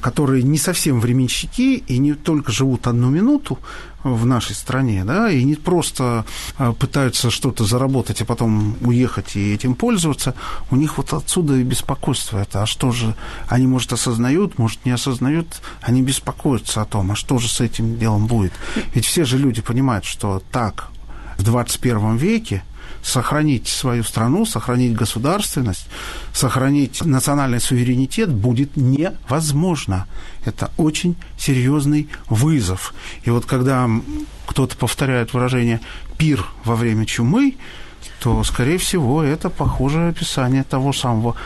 которые не совсем временщики и не только живут одну минуту в нашей стране, да, и не просто а, пытаются что-то заработать, а потом уехать и этим пользоваться, у них вот отсюда и беспокойство это. А что же, они, может, осознают, может, не осознают, они беспокоятся о том, а что же с этим делом будет. Ведь все же люди понимают, что так в 21 веке сохранить свою страну, сохранить государственность, сохранить национальный суверенитет будет невозможно. Это очень серьезный вызов. И вот когда кто-то повторяет выражение «пир во время чумы», то, скорее всего, это похожее описание того самого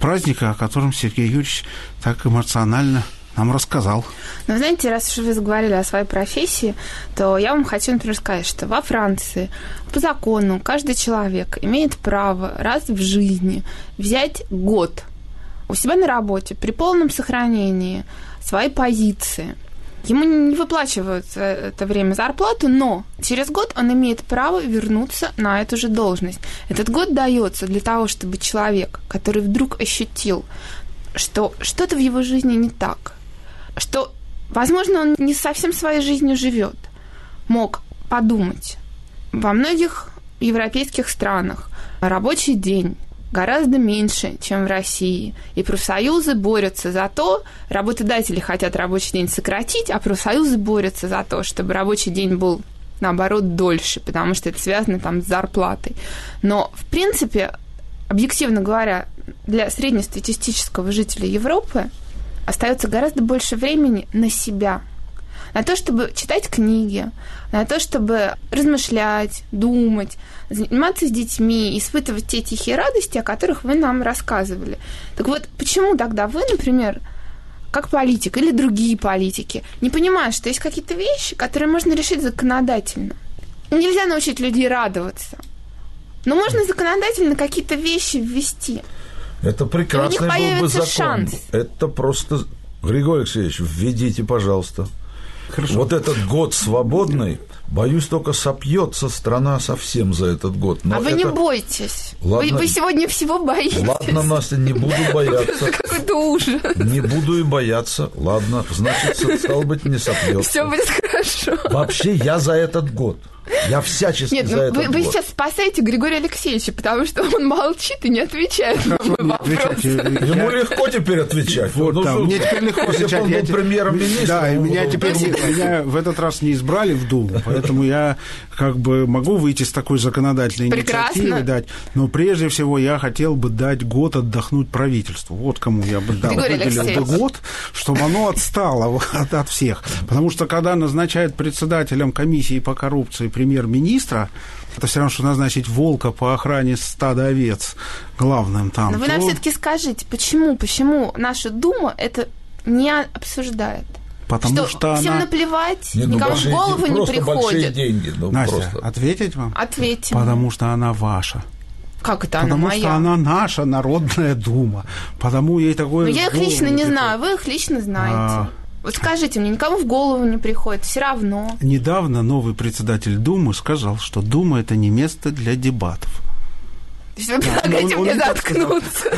праздника, о котором Сергей Юрьевич так эмоционально нам рассказал.
Ну, знаете, раз уж вы заговорили о своей профессии, то я вам хочу, например, сказать, что во Франции по закону каждый человек имеет право раз в жизни взять год у себя на работе при полном сохранении своей позиции. Ему не выплачивают это время зарплату, но через год он имеет право вернуться на эту же должность. Этот год дается для того, чтобы человек, который вдруг ощутил, что что-то в его жизни не так, что, возможно, он не совсем своей жизнью живет, мог подумать. Во многих европейских странах рабочий день гораздо меньше, чем в России. И профсоюзы борются за то, работодатели хотят рабочий день сократить, а профсоюзы борются за то, чтобы рабочий день был наоборот дольше, потому что это связано там с зарплатой. Но, в принципе, объективно говоря, для среднестатистического жителя Европы остается гораздо больше времени на себя, на то, чтобы читать книги, на то, чтобы размышлять, думать, заниматься с детьми, испытывать те тихие радости, о которых вы нам рассказывали. Так вот, почему тогда вы, например, как политик или другие политики, не понимают, что есть какие-то вещи, которые можно решить законодательно? Нельзя научить людей радоваться. Но можно законодательно какие-то вещи ввести.
Это прекрасный был бы закон.
Шанс.
Это просто... Григорий Алексеевич, введите, пожалуйста. Хорошо. Вот этот год свободный, боюсь, только сопьется страна совсем за этот год.
Но а вы
это...
не бойтесь. Ладно... Вы, вы сегодня всего боитесь.
Ладно, Настя, не буду бояться.
Какой-то ужас.
Не буду и бояться. Ладно, значит, стало быть, не сопьется.
Все будет хорошо.
Вообще, я за этот год. Я всячески
Нет,
за
ну,
этот
вы,
год.
вы сейчас спасаете Григория Алексеевича, потому что он молчит и не отвечает на мой вопрос.
Ему легко теперь отвечать.
Вот,
ну, ну,
мне теперь легко
если
отвечать.
он был
Я
премьер-министром.
Да, и меня теперь меня в этот раз не избрали в Думу, поэтому я как бы могу выйти с такой законодательной инициативой дать. Но прежде всего я хотел бы дать год отдохнуть правительству. Вот кому я бы дал выделил бы год, чтобы оно отстало от, от всех. Потому что когда назначают председателем комиссии по коррупции премьер-министра, Это все равно, что назначить волка по охране стада овец главным там.
Но вы нам
то-
все-таки скажите, почему, почему наша Дума это не обсуждает?
Потому что,
всем
она...
наплевать,
Не, ну,
никому в
большие
голову
деньги,
не
большие
приходит.
деньги. Ну,
Настя,
просто.
ответить вам?
Ответьте.
Потому что она ваша.
Как это она
Потому
моя?
что она наша народная дума. Потому ей такое...
Но я их лично не знаю, вы их лично знаете.
А.
Вот скажите мне, никому в голову не приходит, все равно.
Недавно новый председатель Думы сказал, что Дума это не место для дебатов.
То есть вы предлагаете мне заткнуться.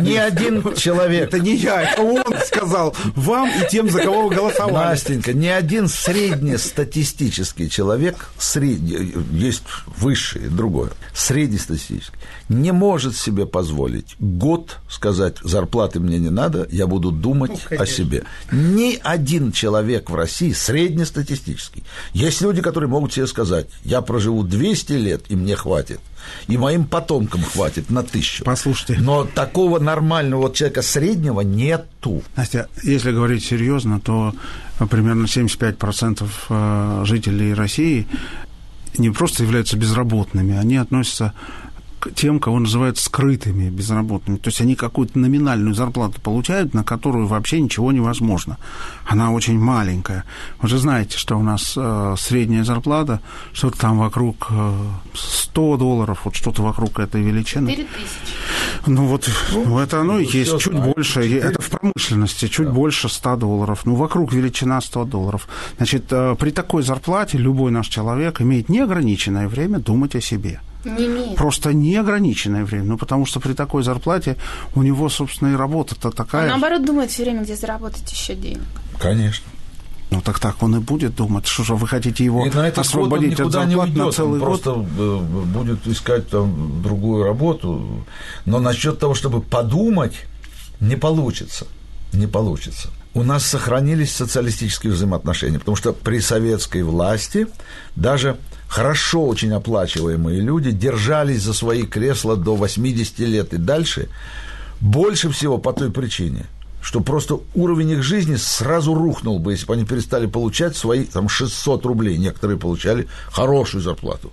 Ни один человек
Это не я, это он сказал вам и тем, за кого вы голосовали.
Настенька, ни один среднестатистический человек, средний, есть высший, другое, среднестатистический, не может себе позволить год сказать, зарплаты мне не надо, я буду думать о себе. Ни один человек в России среднестатистический. Есть люди, которые могут себе сказать, я проживу 200 лет, и мне хватит, и моим потомкам хватит на тысячу.
Послушайте.
Но такого нормального вот человека среднего нету.
Настя, если говорить серьезно, то примерно 75% э, жителей России не просто являются безработными, они относятся тем, кого называют скрытыми безработными. То есть они какую-то номинальную зарплату получают, на которую вообще ничего невозможно. Она очень маленькая. Вы же знаете, что у нас э, средняя зарплата, что-то там вокруг э, 100 долларов, вот что-то вокруг этой величины.
4 тысячи.
Ну вот ну, это оно и
ну,
есть, чуть
знаю.
больше, и это в промышленности, чуть больше 100 долларов. Ну, вокруг величина 100 долларов. Значит, э, при такой зарплате любой наш человек имеет неограниченное время думать о себе.
Не имеет.
Просто неограниченное время. Ну, потому что при такой зарплате у него, собственно, и работа-то
Он
такая.
наоборот думает все время, где заработать еще денег.
Конечно.
Ну, так так он и будет думать. Что же вы хотите его
И на этот год он
освободить от
не
зарплат
уйдет,
на целый
он
год?
просто э, будет искать там другую работу. Но насчет того, чтобы подумать, не получится. Не получится. У нас сохранились социалистические взаимоотношения, потому что при советской власти даже хорошо очень оплачиваемые люди держались за свои кресла до 80 лет и дальше, больше всего по той причине, что просто уровень их жизни сразу рухнул бы, если бы они перестали получать свои там 600 рублей. Некоторые получали хорошую зарплату.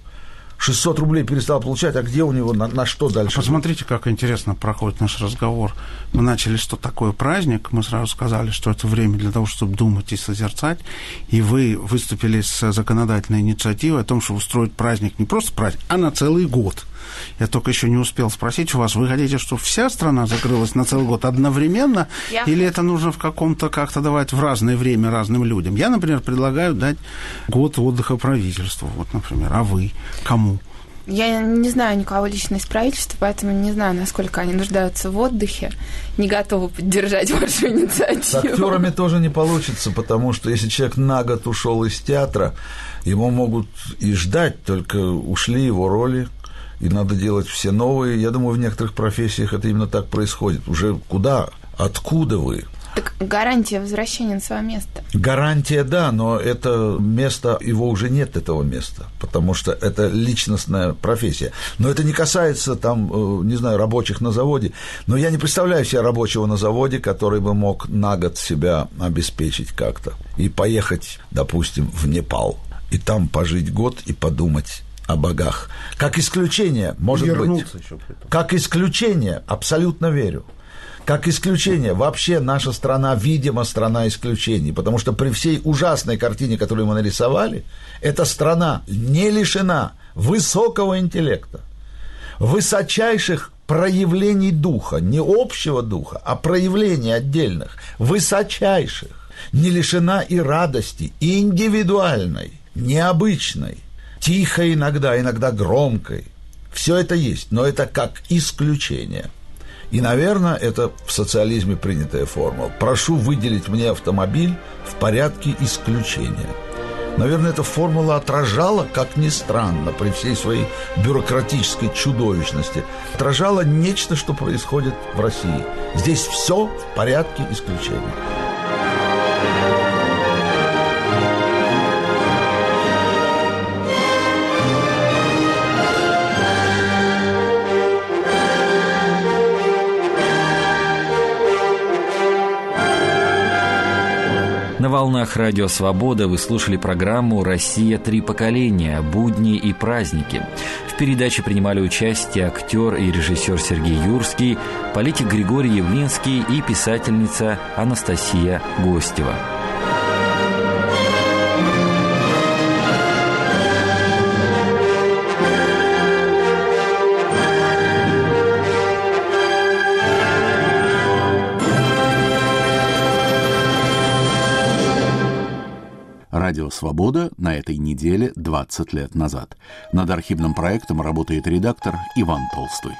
600 рублей перестал получать, а где у него, на, на что дальше?
Посмотрите, как интересно проходит наш разговор. Мы начали, что такое праздник, мы сразу сказали, что это время для того, чтобы думать и созерцать, и вы выступили с законодательной инициативой о том, чтобы устроить праздник не просто праздник, а на целый год. Я только еще не успел спросить у вас, вы хотите, чтобы вся страна закрылась на целый год одновременно,
Я
или это нужно в каком-то как-то давать в разное время разным людям? Я, например, предлагаю дать год отдыха правительству, вот, например, а вы кому?
Я не знаю никого лично из правительства, поэтому не знаю, насколько они нуждаются в отдыхе. Не готова поддержать вашу
С
инициативу.
актерами тоже не получится, потому что если человек на год ушел из театра, его могут и ждать, только ушли его роли, и надо делать все новые. Я думаю, в некоторых профессиях это именно так происходит. Уже куда, откуда вы?
Так гарантия возвращения на свое место.
Гарантия, да, но это место, его уже нет, этого места, потому что это личностная профессия. Но это не касается, там, э, не знаю, рабочих на заводе. Но я не представляю себе рабочего на заводе, который бы мог на год себя обеспечить как-то и поехать, допустим, в Непал, и там пожить год и подумать о богах. Как исключение, может быть.
Вернуться еще при этом.
Как исключение, абсолютно верю. Как исключение, вообще наша страна, видимо, страна исключений, потому что при всей ужасной картине, которую мы нарисовали, эта страна не лишена высокого интеллекта, высочайших проявлений духа, не общего духа, а проявлений отдельных, высочайших, не лишена и радости, и индивидуальной, необычной, тихой иногда, иногда громкой. Все это есть, но это как исключение. И, наверное, это в социализме принятая формула. Прошу выделить мне автомобиль в порядке исключения. Наверное, эта формула отражала, как ни странно, при всей своей бюрократической чудовищности, отражала нечто, что происходит в России. Здесь все в порядке исключения.
На волнах Радио Свобода вы слушали программу «Россия. Три поколения. Будни и праздники». В передаче принимали участие актер и режиссер Сергей Юрский, политик Григорий Явлинский и писательница Анастасия Гостева.
Радио «Свобода» на этой неделе 20 лет назад. Над архивным проектом работает редактор Иван Толстой.